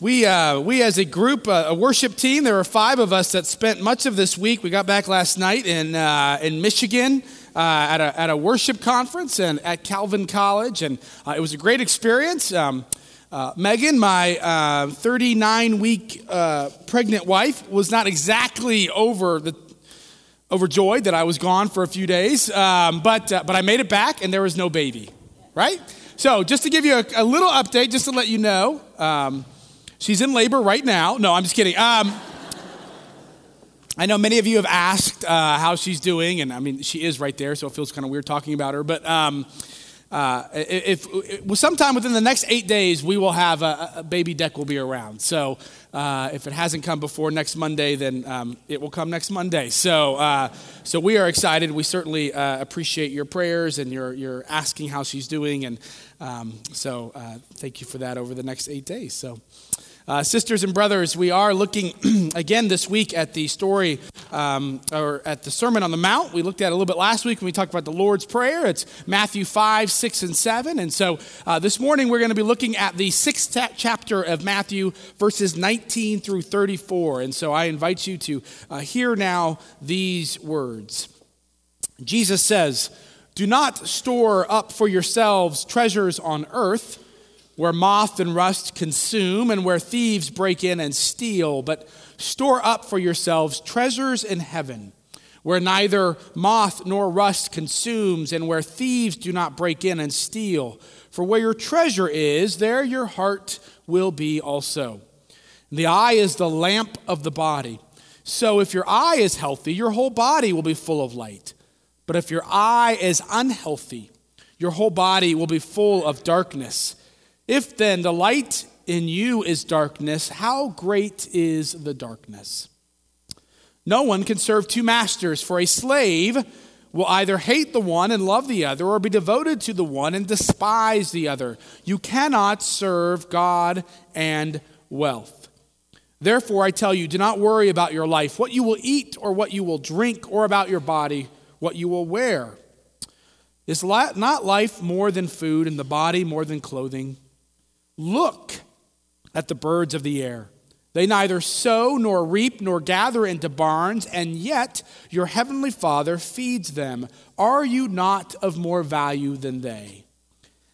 we, uh, we as a group, uh, a worship team, there were five of us that spent much of this week. We got back last night in, uh, in Michigan uh, at, a, at a worship conference and at Calvin College, and uh, it was a great experience. Um, uh, Megan, my 39 week pregnant wife, was not exactly over the overjoyed that I was gone for a few days, um, but, but I made it back and there was no baby, right? So, just to give you a, a little update, just to let you know, um, she's in labor right now. No, I'm just kidding. Um, I know many of you have asked uh, how she's doing, and I mean, she is right there, so it feels kind of weird talking about her. But um, uh, if, if, sometime within the next eight days, we will have a, a baby deck will be around. So uh, if it hasn't come before next Monday, then um, it will come next Monday. So uh, so we are excited. We certainly uh, appreciate your prayers and your your asking how she's doing, and um, so uh, thank you for that over the next eight days. So. Uh, sisters and brothers, we are looking again this week at the story um, or at the Sermon on the Mount. We looked at a little bit last week when we talked about the Lord's Prayer. It's Matthew 5, 6, and 7. And so uh, this morning we're going to be looking at the sixth chapter of Matthew, verses 19 through 34. And so I invite you to uh, hear now these words. Jesus says, Do not store up for yourselves treasures on earth where moth and rust consume and where thieves break in and steal, but store up for yourselves treasures in heaven, where neither moth nor rust consumes and where thieves do not break in and steal. For where your treasure is, there your heart will be also. The eye is the lamp of the body. So if your eye is healthy, your whole body will be full of light. But if your eye is unhealthy, your whole body will be full of darkness. If then the light in you is darkness, how great is the darkness? No one can serve two masters, for a slave will either hate the one and love the other, or be devoted to the one and despise the other. You cannot serve God and wealth. Therefore, I tell you, do not worry about your life, what you will eat or what you will drink, or about your body, what you will wear. Is not life more than food, and the body more than clothing? Look at the birds of the air. They neither sow nor reap nor gather into barns, and yet your heavenly Father feeds them. Are you not of more value than they?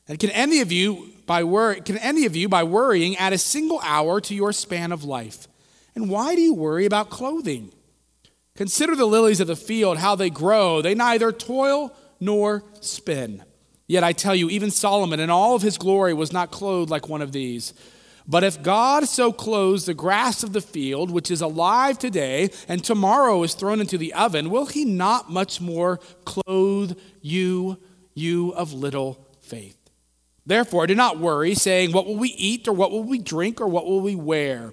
And can any of you by wor- can any of you by worrying add a single hour to your span of life? And why do you worry about clothing? Consider the lilies of the field, how they grow. They neither toil nor spin. Yet I tell you, even Solomon in all of his glory was not clothed like one of these. But if God so clothes the grass of the field, which is alive today and tomorrow is thrown into the oven, will he not much more clothe you, you of little faith? Therefore, do not worry, saying, What will we eat, or what will we drink, or what will we wear?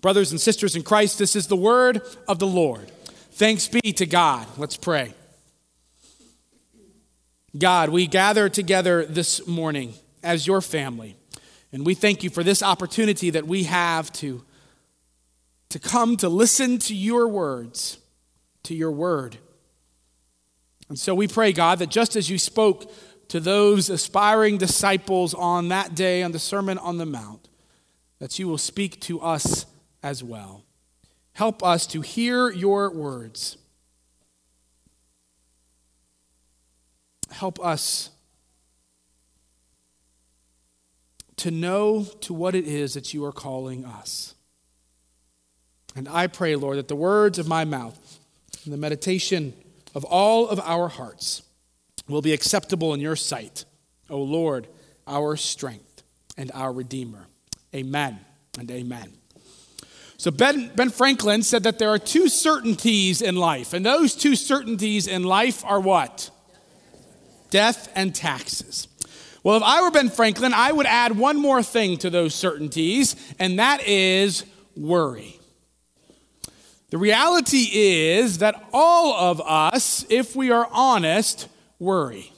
Brothers and sisters in Christ, this is the word of the Lord. Thanks be to God. Let's pray. God, we gather together this morning as your family, and we thank you for this opportunity that we have to, to come to listen to your words, to your word. And so we pray, God, that just as you spoke to those aspiring disciples on that day on the Sermon on the Mount, that you will speak to us as well. Help us to hear your words. Help us to know to what it is that you are calling us. And I pray, Lord, that the words of my mouth and the meditation of all of our hearts will be acceptable in your sight, O Lord, our strength and our Redeemer. Amen and amen. So, ben, ben Franklin said that there are two certainties in life, and those two certainties in life are what? Death and taxes. Well, if I were Ben Franklin, I would add one more thing to those certainties, and that is worry. The reality is that all of us, if we are honest, worry.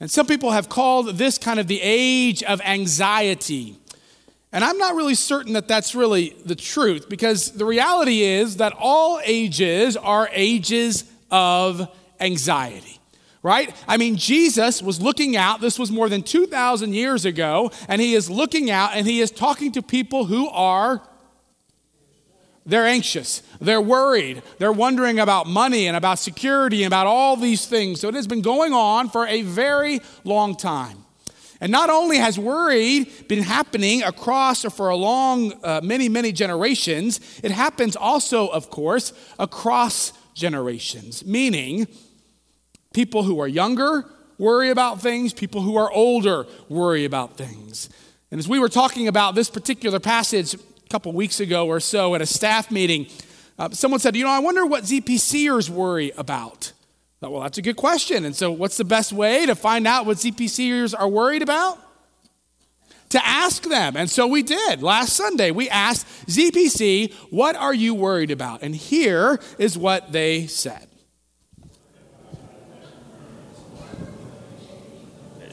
And some people have called this kind of the age of anxiety. And I'm not really certain that that's really the truth because the reality is that all ages are ages of anxiety right? I mean, Jesus was looking out, this was more than 2,000 years ago, and he is looking out and he is talking to people who are. They're anxious. They're worried. They're wondering about money and about security and about all these things. So it has been going on for a very long time. And not only has worry been happening across or for a long, uh, many, many generations, it happens also, of course, across generations, meaning People who are younger worry about things, people who are older worry about things. And as we were talking about this particular passage a couple weeks ago or so at a staff meeting, uh, someone said, You know, I wonder what ZPCers worry about. I thought, well, that's a good question. And so, what's the best way to find out what ZPCers are worried about? To ask them. And so we did. Last Sunday, we asked ZPC, What are you worried about? And here is what they said.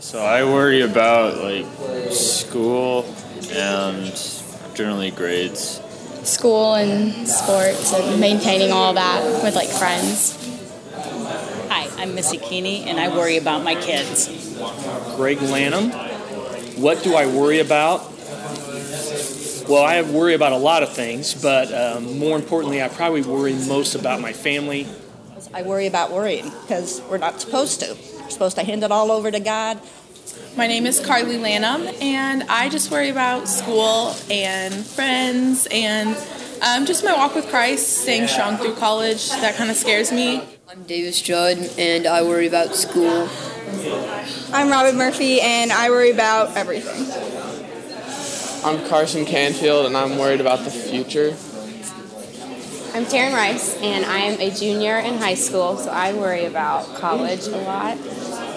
So I worry about like school and generally grades. School and sports and maintaining all that with like friends. Hi, I'm Missy Keeney and I worry about my kids. Greg Lanham. What do I worry about? Well, I worry about a lot of things, but um, more importantly, I probably worry most about my family. I worry about worrying because we're not supposed to supposed to hand it all over to God. My name is Carly Lanham, and I just worry about school and friends and um, just my walk with Christ, staying strong through college. That kind of scares me. I'm Davis Judd, and I worry about school. I'm Robin Murphy, and I worry about everything. I'm Carson Canfield, and I'm worried about the future. I'm Taryn Rice, and I am a junior in high school, so I worry about college a lot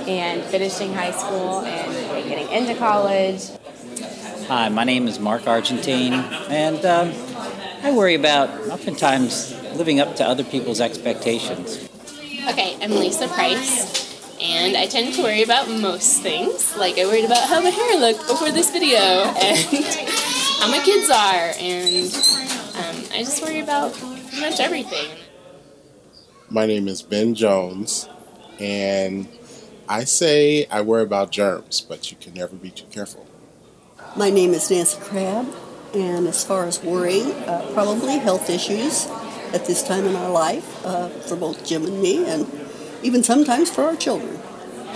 and finishing high school and getting into college. Hi, my name is Mark Argentine, and um, I worry about oftentimes living up to other people's expectations. Okay, I'm Lisa Price, and I tend to worry about most things. Like, I worried about how my hair looked before this video, and how my kids are, and um, I just worry about pretty much everything. My name is Ben Jones, and I say I worry about germs, but you can never be too careful. My name is Nancy Crabb, and as far as worry, uh, probably health issues at this time in our life uh, for both Jim and me, and even sometimes for our children.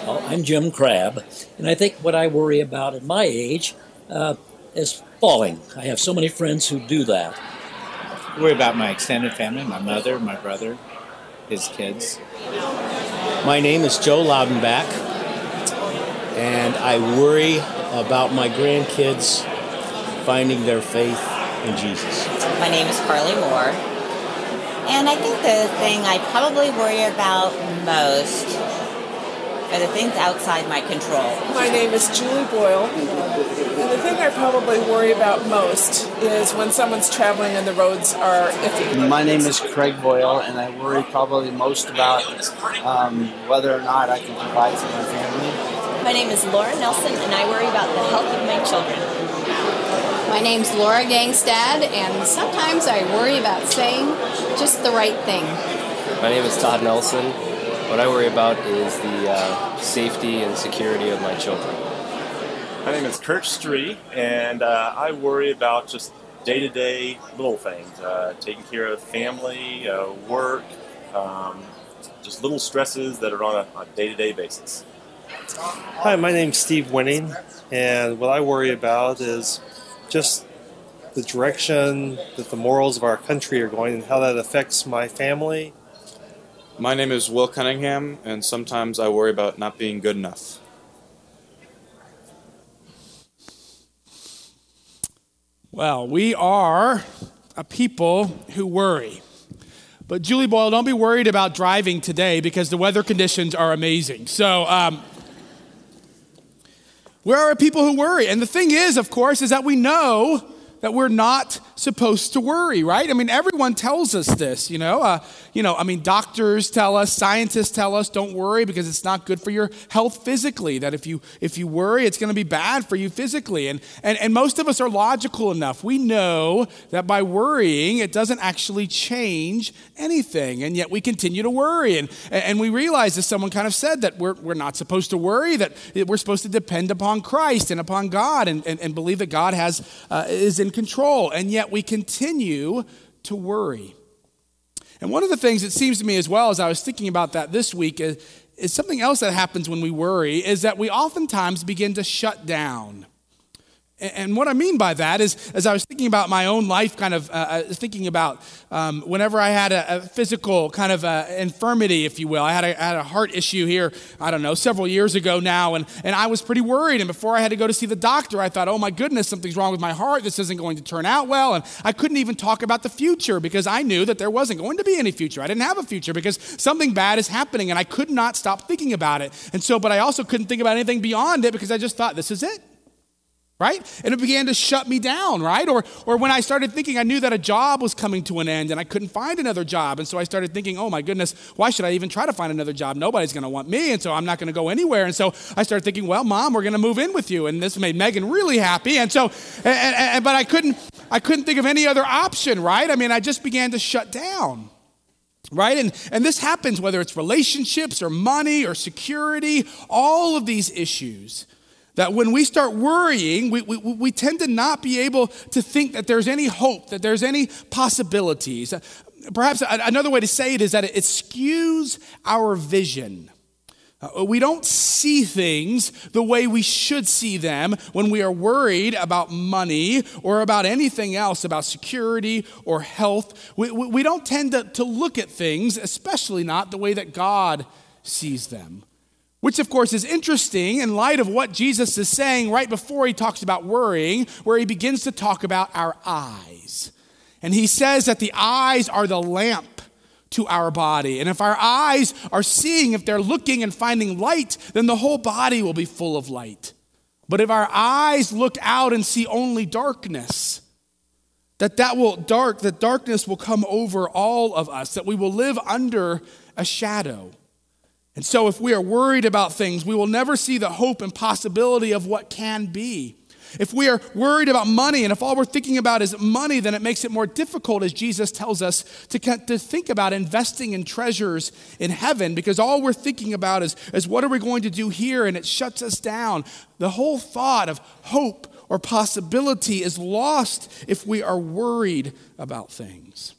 Well, I'm Jim Crabb, and I think what I worry about at my age uh, is falling. I have so many friends who do that. I worry about my extended family, my mother, my brother, his kids. My name is Joe Loudenback, and I worry about my grandkids finding their faith in Jesus. My name is Carly Moore, and I think the thing I probably worry about most are the things outside my control. My name is Julie Boyle, and the thing I probably worry about most is when someone's traveling and the roads are iffy. My name is Craig Boyle, and I worry probably most about um, whether or not I can provide for my family. My name is Laura Nelson, and I worry about the health of my children. My name's Laura Gangstad, and sometimes I worry about saying just the right thing. My name is Todd Nelson, what I worry about is the uh, safety and security of my children. My name is Kurt Stree, and uh, I worry about just day to day little things uh, taking care of family, uh, work, um, just little stresses that are on a day to day basis. Hi, my name's Steve Winning, and what I worry about is just the direction that the morals of our country are going and how that affects my family my name is Will Cunningham, and sometimes I worry about not being good enough. Well, we are a people who worry. But Julie Boyle, don't be worried about driving today because the weather conditions are amazing. So, um, we are people who worry. And the thing is, of course, is that we know that we're not supposed to worry, right? I mean, everyone tells us this, you know. Uh, you know, I mean, doctors tell us, scientists tell us, don't worry because it's not good for your health physically. That if you if you worry, it's going to be bad for you physically. And, and and most of us are logical enough. We know that by worrying, it doesn't actually change anything, and yet we continue to worry. And and we realize, as someone kind of said, that we're we're not supposed to worry. That we're supposed to depend upon Christ and upon God, and and, and believe that God has uh, is in in control, and yet we continue to worry. And one of the things that seems to me as well as I was thinking about that this week is, is something else that happens when we worry is that we oftentimes begin to shut down. And what I mean by that is, as I was thinking about my own life, kind of uh, uh, thinking about um, whenever I had a, a physical kind of uh, infirmity, if you will. I had a, had a heart issue here, I don't know, several years ago now, and, and I was pretty worried. And before I had to go to see the doctor, I thought, oh my goodness, something's wrong with my heart. This isn't going to turn out well. And I couldn't even talk about the future because I knew that there wasn't going to be any future. I didn't have a future because something bad is happening, and I could not stop thinking about it. And so, but I also couldn't think about anything beyond it because I just thought, this is it right? And it began to shut me down, right? Or, or when I started thinking, I knew that a job was coming to an end and I couldn't find another job. And so I started thinking, oh my goodness, why should I even try to find another job? Nobody's going to want me. And so I'm not going to go anywhere. And so I started thinking, well, mom, we're going to move in with you. And this made Megan really happy. And so, and, and, but I couldn't, I couldn't think of any other option, right? I mean, I just began to shut down right and and this happens whether it's relationships or money or security all of these issues that when we start worrying, we, we, we tend to not be able to think that there's any hope, that there's any possibilities. Perhaps another way to say it is that it skews our vision. Uh, we don't see things the way we should see them when we are worried about money or about anything else, about security or health. We, we don't tend to, to look at things, especially not the way that God sees them. Which, of course, is interesting in light of what Jesus is saying right before he talks about worrying, where he begins to talk about our eyes. And he says that the eyes are the lamp to our body. And if our eyes are seeing, if they're looking and finding light, then the whole body will be full of light. But if our eyes look out and see only darkness, that that will dark that darkness will come over all of us that we will live under a shadow and so, if we are worried about things, we will never see the hope and possibility of what can be. If we are worried about money, and if all we're thinking about is money, then it makes it more difficult, as Jesus tells us, to, to think about investing in treasures in heaven, because all we're thinking about is, is what are we going to do here, and it shuts us down. The whole thought of hope or possibility is lost if we are worried about things.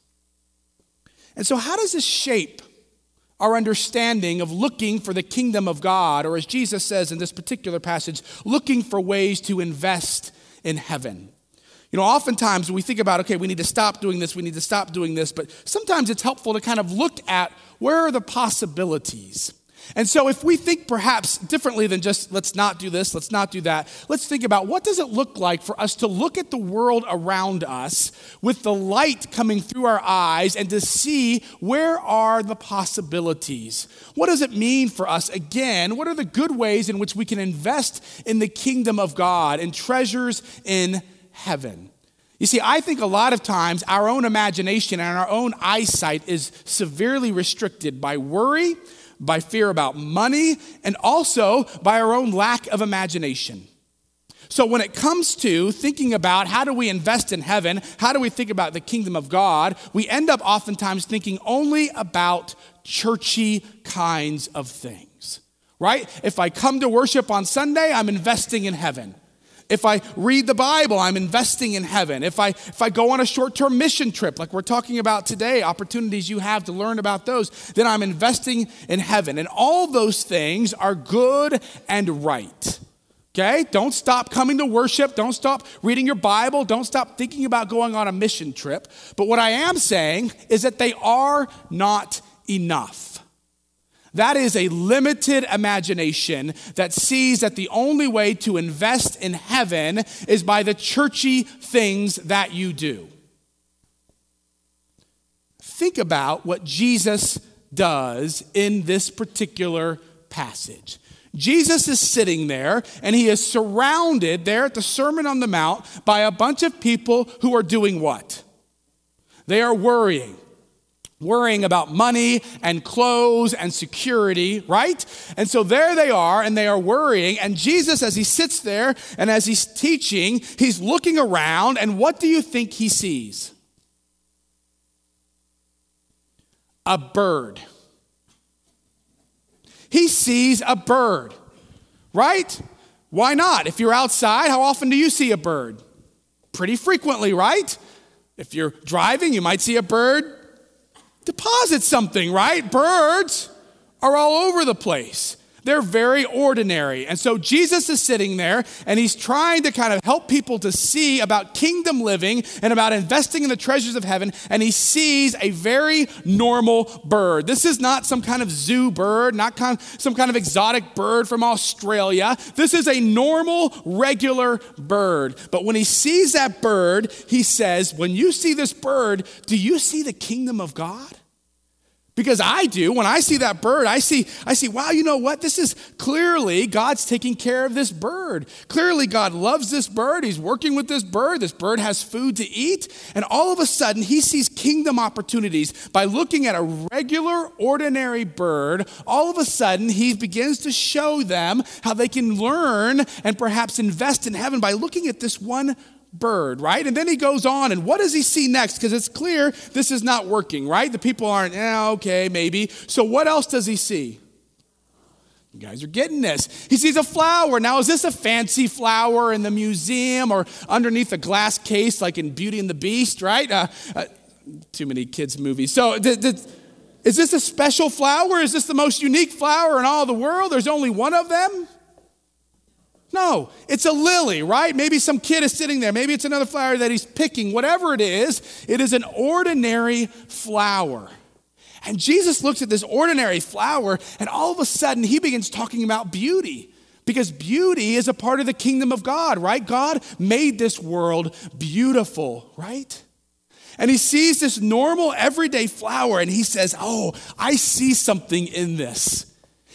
And so, how does this shape our understanding of looking for the kingdom of God, or as Jesus says in this particular passage, looking for ways to invest in heaven. You know, oftentimes we think about, okay, we need to stop doing this, we need to stop doing this, but sometimes it's helpful to kind of look at where are the possibilities. And so if we think perhaps differently than just let's not do this, let's not do that, let's think about what does it look like for us to look at the world around us with the light coming through our eyes and to see where are the possibilities? What does it mean for us again? What are the good ways in which we can invest in the kingdom of God and treasures in heaven? You see, I think a lot of times our own imagination and our own eyesight is severely restricted by worry by fear about money, and also by our own lack of imagination. So, when it comes to thinking about how do we invest in heaven, how do we think about the kingdom of God, we end up oftentimes thinking only about churchy kinds of things, right? If I come to worship on Sunday, I'm investing in heaven. If I read the Bible, I'm investing in heaven. If I, if I go on a short term mission trip, like we're talking about today, opportunities you have to learn about those, then I'm investing in heaven. And all those things are good and right. Okay? Don't stop coming to worship. Don't stop reading your Bible. Don't stop thinking about going on a mission trip. But what I am saying is that they are not enough. That is a limited imagination that sees that the only way to invest in heaven is by the churchy things that you do. Think about what Jesus does in this particular passage. Jesus is sitting there and he is surrounded there at the Sermon on the Mount by a bunch of people who are doing what? They are worrying. Worrying about money and clothes and security, right? And so there they are, and they are worrying. And Jesus, as he sits there and as he's teaching, he's looking around, and what do you think he sees? A bird. He sees a bird, right? Why not? If you're outside, how often do you see a bird? Pretty frequently, right? If you're driving, you might see a bird deposit something, right? Birds are all over the place. They're very ordinary. And so Jesus is sitting there and he's trying to kind of help people to see about kingdom living and about investing in the treasures of heaven. And he sees a very normal bird. This is not some kind of zoo bird, not kind some kind of exotic bird from Australia. This is a normal, regular bird. But when he sees that bird, he says, When you see this bird, do you see the kingdom of God? Because I do. When I see that bird, I see, I see, wow, you know what? This is clearly God's taking care of this bird. Clearly, God loves this bird. He's working with this bird. This bird has food to eat. And all of a sudden, he sees kingdom opportunities by looking at a regular, ordinary bird. All of a sudden, he begins to show them how they can learn and perhaps invest in heaven by looking at this one bird, right? And then he goes on, and what does he see next? Because it's clear this is not working, right? The people aren't, eh, okay, maybe. So what else does he see? You guys are getting this. He sees a flower. Now, is this a fancy flower in the museum or underneath a glass case like in Beauty and the Beast, right? Uh, uh, too many kids' movies. So, th- th- is this a special flower? Is this the most unique flower in all the world? There's only one of them? No, it's a lily, right? Maybe some kid is sitting there. Maybe it's another flower that he's picking. Whatever it is, it is an ordinary flower. And Jesus looks at this ordinary flower, and all of a sudden, he begins talking about beauty. Because beauty is a part of the kingdom of God, right? God made this world beautiful, right? And he sees this normal, everyday flower, and he says, Oh, I see something in this.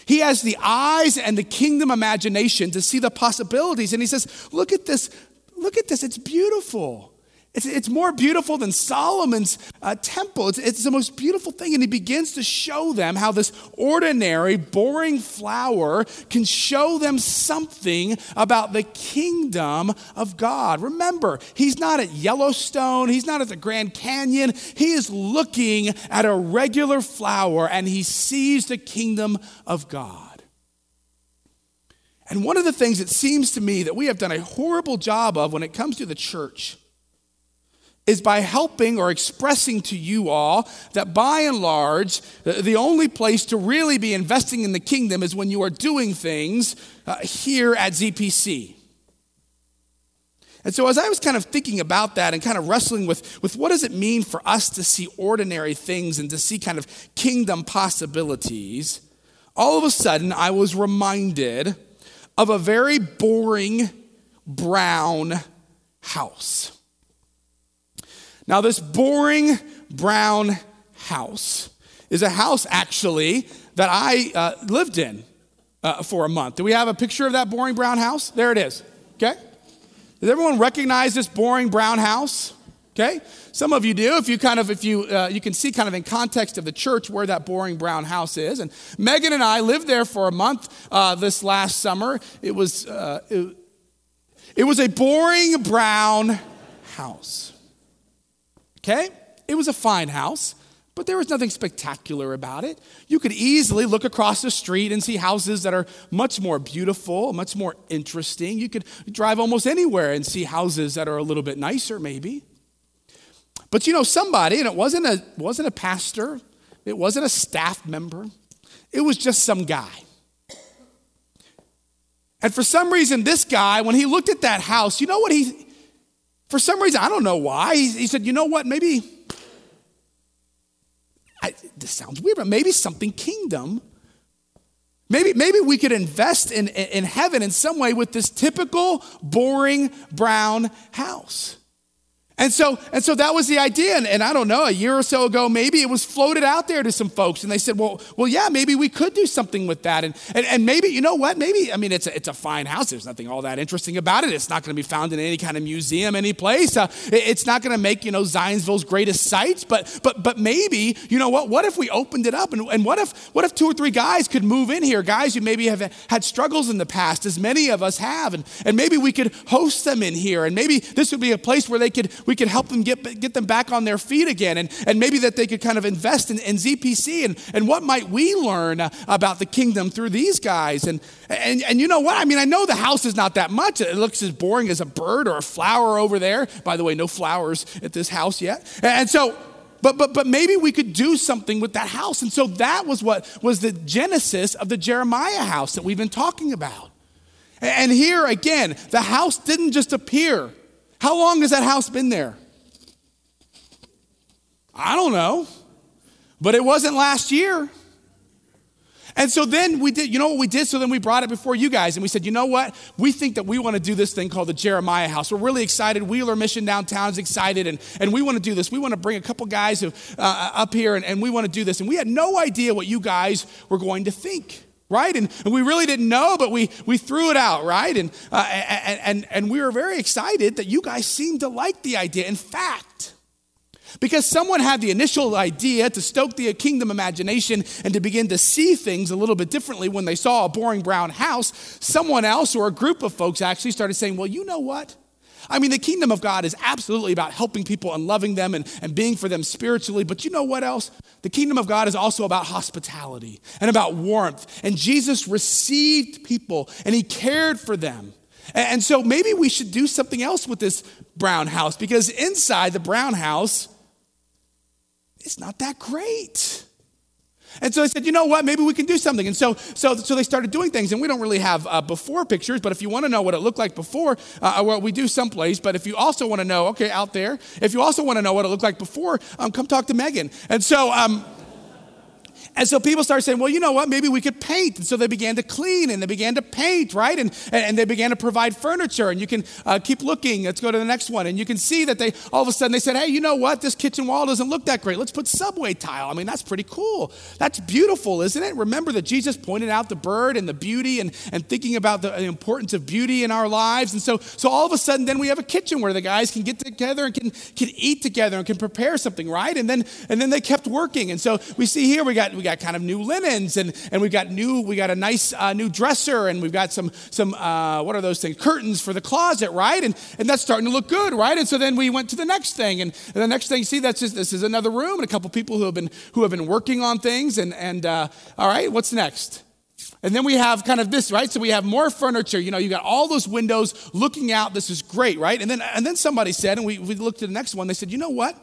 He has the eyes and the kingdom imagination to see the possibilities. And he says, Look at this. Look at this. It's beautiful. It's, it's more beautiful than Solomon's uh, temple. It's, it's the most beautiful thing. And he begins to show them how this ordinary, boring flower can show them something about the kingdom of God. Remember, he's not at Yellowstone, he's not at the Grand Canyon. He is looking at a regular flower and he sees the kingdom of God. And one of the things it seems to me that we have done a horrible job of when it comes to the church is by helping or expressing to you all that by and large, the only place to really be investing in the kingdom is when you are doing things uh, here at ZPC. And so, as I was kind of thinking about that and kind of wrestling with, with what does it mean for us to see ordinary things and to see kind of kingdom possibilities, all of a sudden I was reminded of a very boring brown house. Now, this boring brown house is a house actually that I uh, lived in uh, for a month. Do we have a picture of that boring brown house? There it is. Okay? Does everyone recognize this boring brown house? Okay? Some of you do. If you kind of, if you, uh, you can see kind of in context of the church where that boring brown house is. And Megan and I lived there for a month uh, this last summer. It was, uh, it, it was a boring brown house. Okay? It was a fine house, but there was nothing spectacular about it. You could easily look across the street and see houses that are much more beautiful, much more interesting. You could drive almost anywhere and see houses that are a little bit nicer, maybe. But you know, somebody, and it wasn't a, wasn't a pastor, it wasn't a staff member, it was just some guy. And for some reason, this guy, when he looked at that house, you know what he, for some reason, I don't know why, he, he said, you know what, maybe, I, this sounds weird, but maybe something kingdom. Maybe, maybe we could invest in, in heaven in some way with this typical boring brown house. And so, and so that was the idea. And, and, I don't know, a year or so ago, maybe it was floated out there to some folks. And they said, well, well yeah, maybe we could do something with that. And, and, and maybe, you know what? Maybe, I mean, it's a, it's a fine house. There's nothing all that interesting about it. It's not going to be found in any kind of museum, any place. Uh, it, it's not going to make, you know, Zionsville's greatest sites. But, but, but maybe, you know what? What if we opened it up? And, and what, if, what if two or three guys could move in here? Guys who maybe have had struggles in the past, as many of us have. And, and maybe we could host them in here. And maybe this would be a place where they could, we could help them get get them back on their feet again, and, and maybe that they could kind of invest in, in ZPC, and, and what might we learn about the kingdom through these guys? And, and, and you know what? I mean, I know the house is not that much. It looks as boring as a bird or a flower over there. By the way, no flowers at this house yet. And so, but, but, but maybe we could do something with that house. And so that was what was the genesis of the Jeremiah house that we've been talking about. And here again, the house didn't just appear. How long has that house been there? I don't know. But it wasn't last year. And so then we did, you know what we did? So then we brought it before you guys and we said, you know what? We think that we want to do this thing called the Jeremiah House. We're really excited. Wheeler Mission Downtown is excited and, and we want to do this. We want to bring a couple guys who, uh, up here and, and we want to do this. And we had no idea what you guys were going to think right? And, and, we really didn't know, but we, we threw it out, right? And, uh, and, and, and we were very excited that you guys seemed to like the idea. In fact, because someone had the initial idea to stoke the kingdom imagination and to begin to see things a little bit differently when they saw a boring brown house, someone else or a group of folks actually started saying, Well, you know what? I mean, the kingdom of God is absolutely about helping people and loving them and, and being for them spiritually. But you know what else? The kingdom of God is also about hospitality and about warmth. And Jesus received people and he cared for them. And, and so maybe we should do something else with this brown house because inside the brown house, it's not that great. And so they said, you know what, maybe we can do something. And so, so, so they started doing things. And we don't really have uh, before pictures, but if you want to know what it looked like before, uh, well, we do someplace. But if you also want to know, okay, out there, if you also want to know what it looked like before, um, come talk to Megan. And so, um, and so people started saying, well, you know what? Maybe we could paint. And so they began to clean and they began to paint, right? And, and they began to provide furniture. And you can uh, keep looking. Let's go to the next one. And you can see that they, all of a sudden, they said, hey, you know what? This kitchen wall doesn't look that great. Let's put subway tile. I mean, that's pretty cool. That's beautiful, isn't it? Remember that Jesus pointed out the bird and the beauty and, and thinking about the importance of beauty in our lives. And so, so all of a sudden, then we have a kitchen where the guys can get together and can, can eat together and can prepare something, right? And then, and then they kept working. And so we see here, we got, we got kind of new linens and, and we've got new, we got a nice uh, new dresser and we've got some, some uh, what are those things? Curtains for the closet, right? And, and that's starting to look good, right? And so then we went to the next thing and, and the next thing, you see, that's just, this is another room and a couple people who have been, who have been working on things and, and uh, all right, what's next? And then we have kind of this, right? So we have more furniture. You know, you got all those windows looking out. This is great, right? And then, and then somebody said, and we, we looked at the next one, they said, you know what?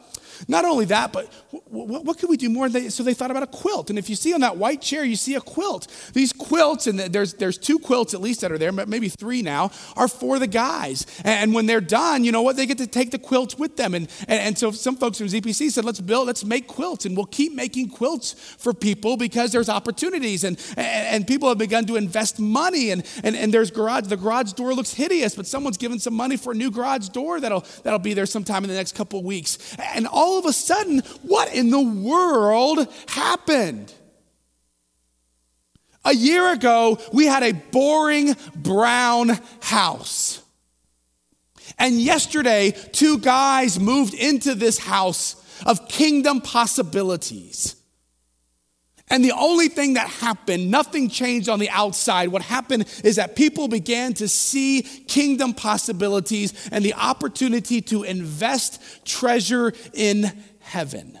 Not only that, but what, what could we do more? so they thought about a quilt. And if you see on that white chair, you see a quilt. These quilts, and there's, there's two quilts at least that are there, but maybe three now, are for the guys. And when they're done, you know what? They get to take the quilts with them. And, and, and so some folks from ZPC said, let's build, let's make quilts. And we'll keep making quilts for people because there's opportunities. And, and, and people have begun to invest money. And, and, and there's garage, the garage door looks hideous, but someone's given some money for a new garage door that'll, that'll be there sometime in the next couple weeks. And all of a sudden, what in the world happened? A year ago, we had a boring brown house. And yesterday, two guys moved into this house of kingdom possibilities. And the only thing that happened, nothing changed on the outside. What happened is that people began to see kingdom possibilities and the opportunity to invest treasure in heaven.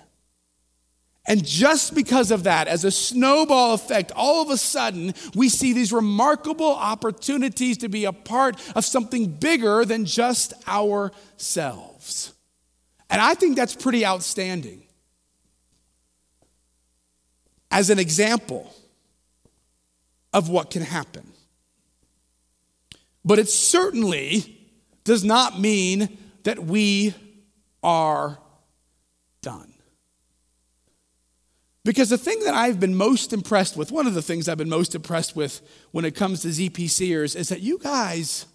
And just because of that, as a snowball effect, all of a sudden, we see these remarkable opportunities to be a part of something bigger than just ourselves. And I think that's pretty outstanding. As an example of what can happen. But it certainly does not mean that we are done. Because the thing that I've been most impressed with, one of the things I've been most impressed with when it comes to ZPCers is that you guys,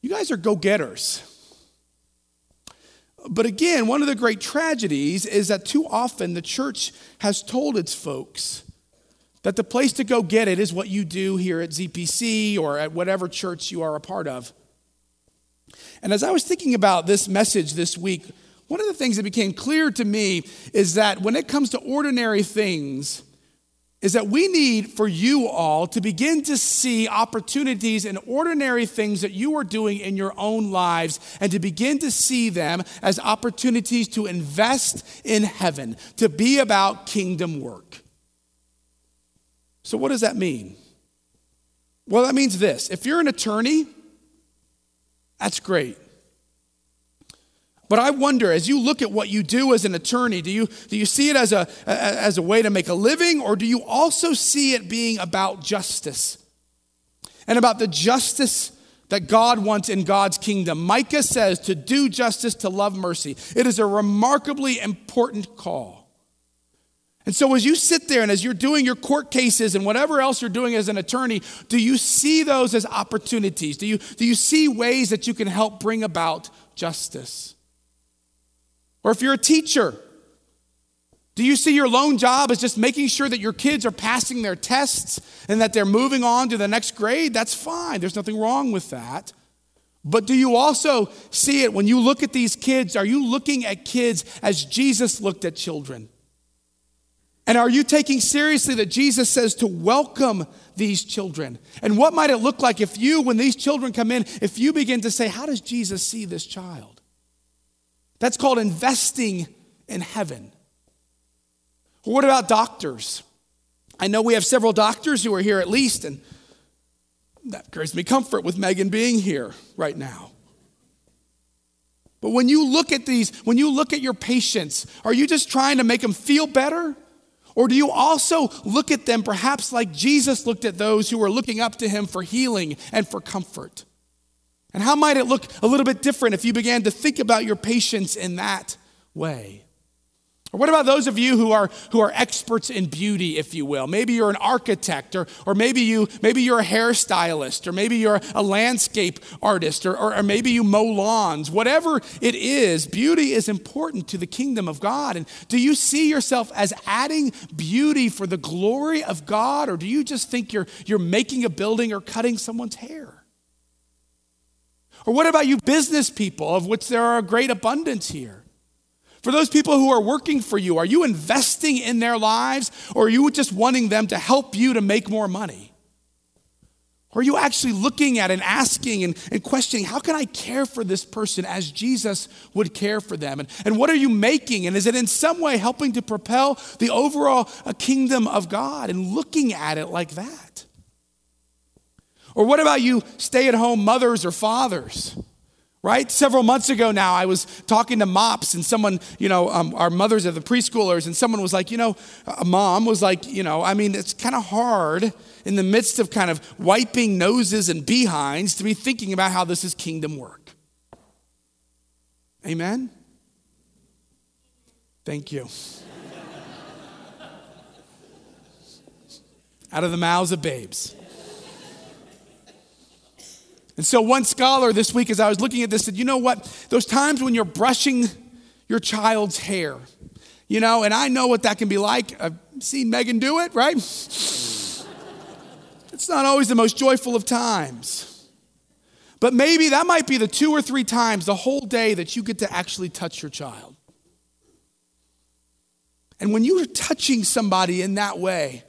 you guys are go getters. But again, one of the great tragedies is that too often the church has told its folks that the place to go get it is what you do here at ZPC or at whatever church you are a part of. And as I was thinking about this message this week, one of the things that became clear to me is that when it comes to ordinary things, is that we need for you all to begin to see opportunities and ordinary things that you are doing in your own lives and to begin to see them as opportunities to invest in heaven, to be about kingdom work. So, what does that mean? Well, that means this if you're an attorney, that's great. But I wonder, as you look at what you do as an attorney, do you, do you see it as a, as a way to make a living, or do you also see it being about justice and about the justice that God wants in God's kingdom? Micah says to do justice, to love mercy. It is a remarkably important call. And so, as you sit there and as you're doing your court cases and whatever else you're doing as an attorney, do you see those as opportunities? Do you, do you see ways that you can help bring about justice? Or if you're a teacher, do you see your lone job as just making sure that your kids are passing their tests and that they're moving on to the next grade? That's fine. There's nothing wrong with that. But do you also see it when you look at these kids? Are you looking at kids as Jesus looked at children? And are you taking seriously that Jesus says to welcome these children? And what might it look like if you, when these children come in, if you begin to say, How does Jesus see this child? That's called investing in heaven. What about doctors? I know we have several doctors who are here at least, and that gives me comfort with Megan being here right now. But when you look at these, when you look at your patients, are you just trying to make them feel better? Or do you also look at them perhaps like Jesus looked at those who were looking up to him for healing and for comfort? And how might it look a little bit different if you began to think about your patients in that way? Or what about those of you who are, who are experts in beauty, if you will? Maybe you're an architect, or, or maybe, you, maybe you're a hairstylist, or maybe you're a landscape artist, or, or, or maybe you mow lawns. Whatever it is, beauty is important to the kingdom of God. And do you see yourself as adding beauty for the glory of God, or do you just think you're, you're making a building or cutting someone's hair? Or what about you business people, of which there are a great abundance here? For those people who are working for you, are you investing in their lives or are you just wanting them to help you to make more money? Or are you actually looking at and asking and, and questioning, how can I care for this person as Jesus would care for them? And, and what are you making? And is it in some way helping to propel the overall uh, kingdom of God and looking at it like that? Or what about you stay at home mothers or fathers? Right? Several months ago now, I was talking to MOPS and someone, you know, um, our mothers of the preschoolers, and someone was like, you know, a mom was like, you know, I mean, it's kind of hard in the midst of kind of wiping noses and behinds to be thinking about how this is kingdom work. Amen? Thank you. Out of the mouths of babes. And so, one scholar this week, as I was looking at this, said, You know what? Those times when you're brushing your child's hair, you know, and I know what that can be like. I've seen Megan do it, right? It's not always the most joyful of times. But maybe that might be the two or three times the whole day that you get to actually touch your child. And when you're touching somebody in that way,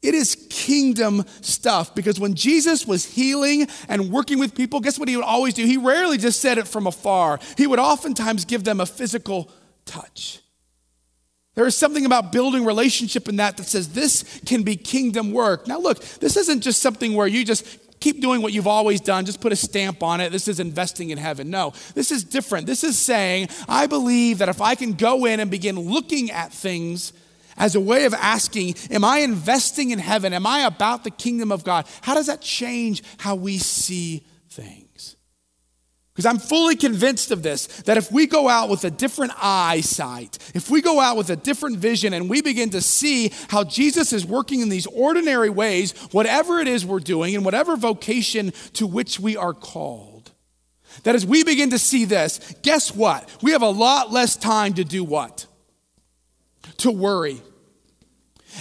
it is kingdom stuff because when Jesus was healing and working with people, guess what he would always do? He rarely just said it from afar, he would oftentimes give them a physical touch. There is something about building relationship in that that says this can be kingdom work. Now, look, this isn't just something where you just keep doing what you've always done, just put a stamp on it. This is investing in heaven. No, this is different. This is saying, I believe that if I can go in and begin looking at things as a way of asking, Am I investing in heaven? Am I about the kingdom of God? How does that change how we see things? Because I'm fully convinced of this that if we go out with a different eyesight, if we go out with a different vision and we begin to see how Jesus is working in these ordinary ways, whatever it is we're doing and whatever vocation to which we are called, that as we begin to see this, guess what? We have a lot less time to do what? To worry.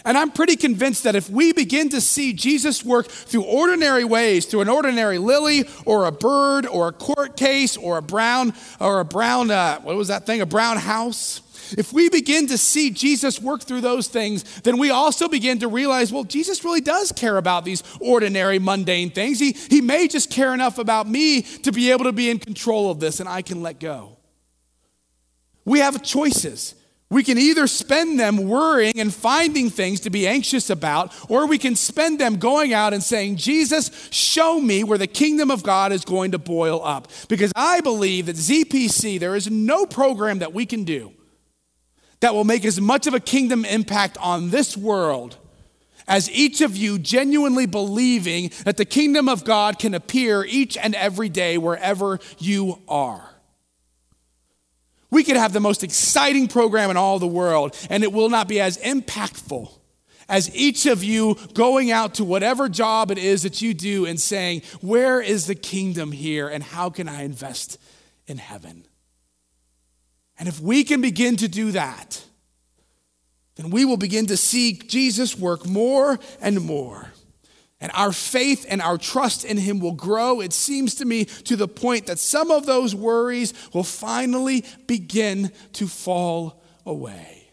And I'm pretty convinced that if we begin to see Jesus work through ordinary ways, through an ordinary lily or a bird or a court case or a brown or a brown uh, what was that thing? A brown house. If we begin to see Jesus work through those things, then we also begin to realize, well, Jesus really does care about these ordinary, mundane things. He, he may just care enough about me to be able to be in control of this and I can let go. We have choices. We can either spend them worrying and finding things to be anxious about, or we can spend them going out and saying, Jesus, show me where the kingdom of God is going to boil up. Because I believe that ZPC, there is no program that we can do that will make as much of a kingdom impact on this world as each of you genuinely believing that the kingdom of God can appear each and every day wherever you are. We could have the most exciting program in all the world, and it will not be as impactful as each of you going out to whatever job it is that you do and saying, Where is the kingdom here, and how can I invest in heaven? And if we can begin to do that, then we will begin to see Jesus work more and more. And our faith and our trust in Him will grow, it seems to me, to the point that some of those worries will finally begin to fall away.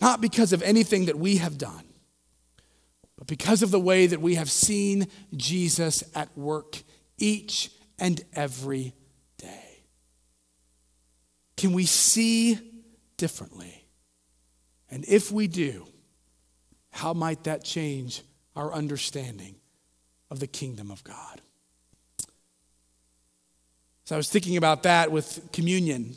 Not because of anything that we have done, but because of the way that we have seen Jesus at work each and every day. Can we see differently? And if we do, how might that change our understanding of the kingdom of God? So I was thinking about that with communion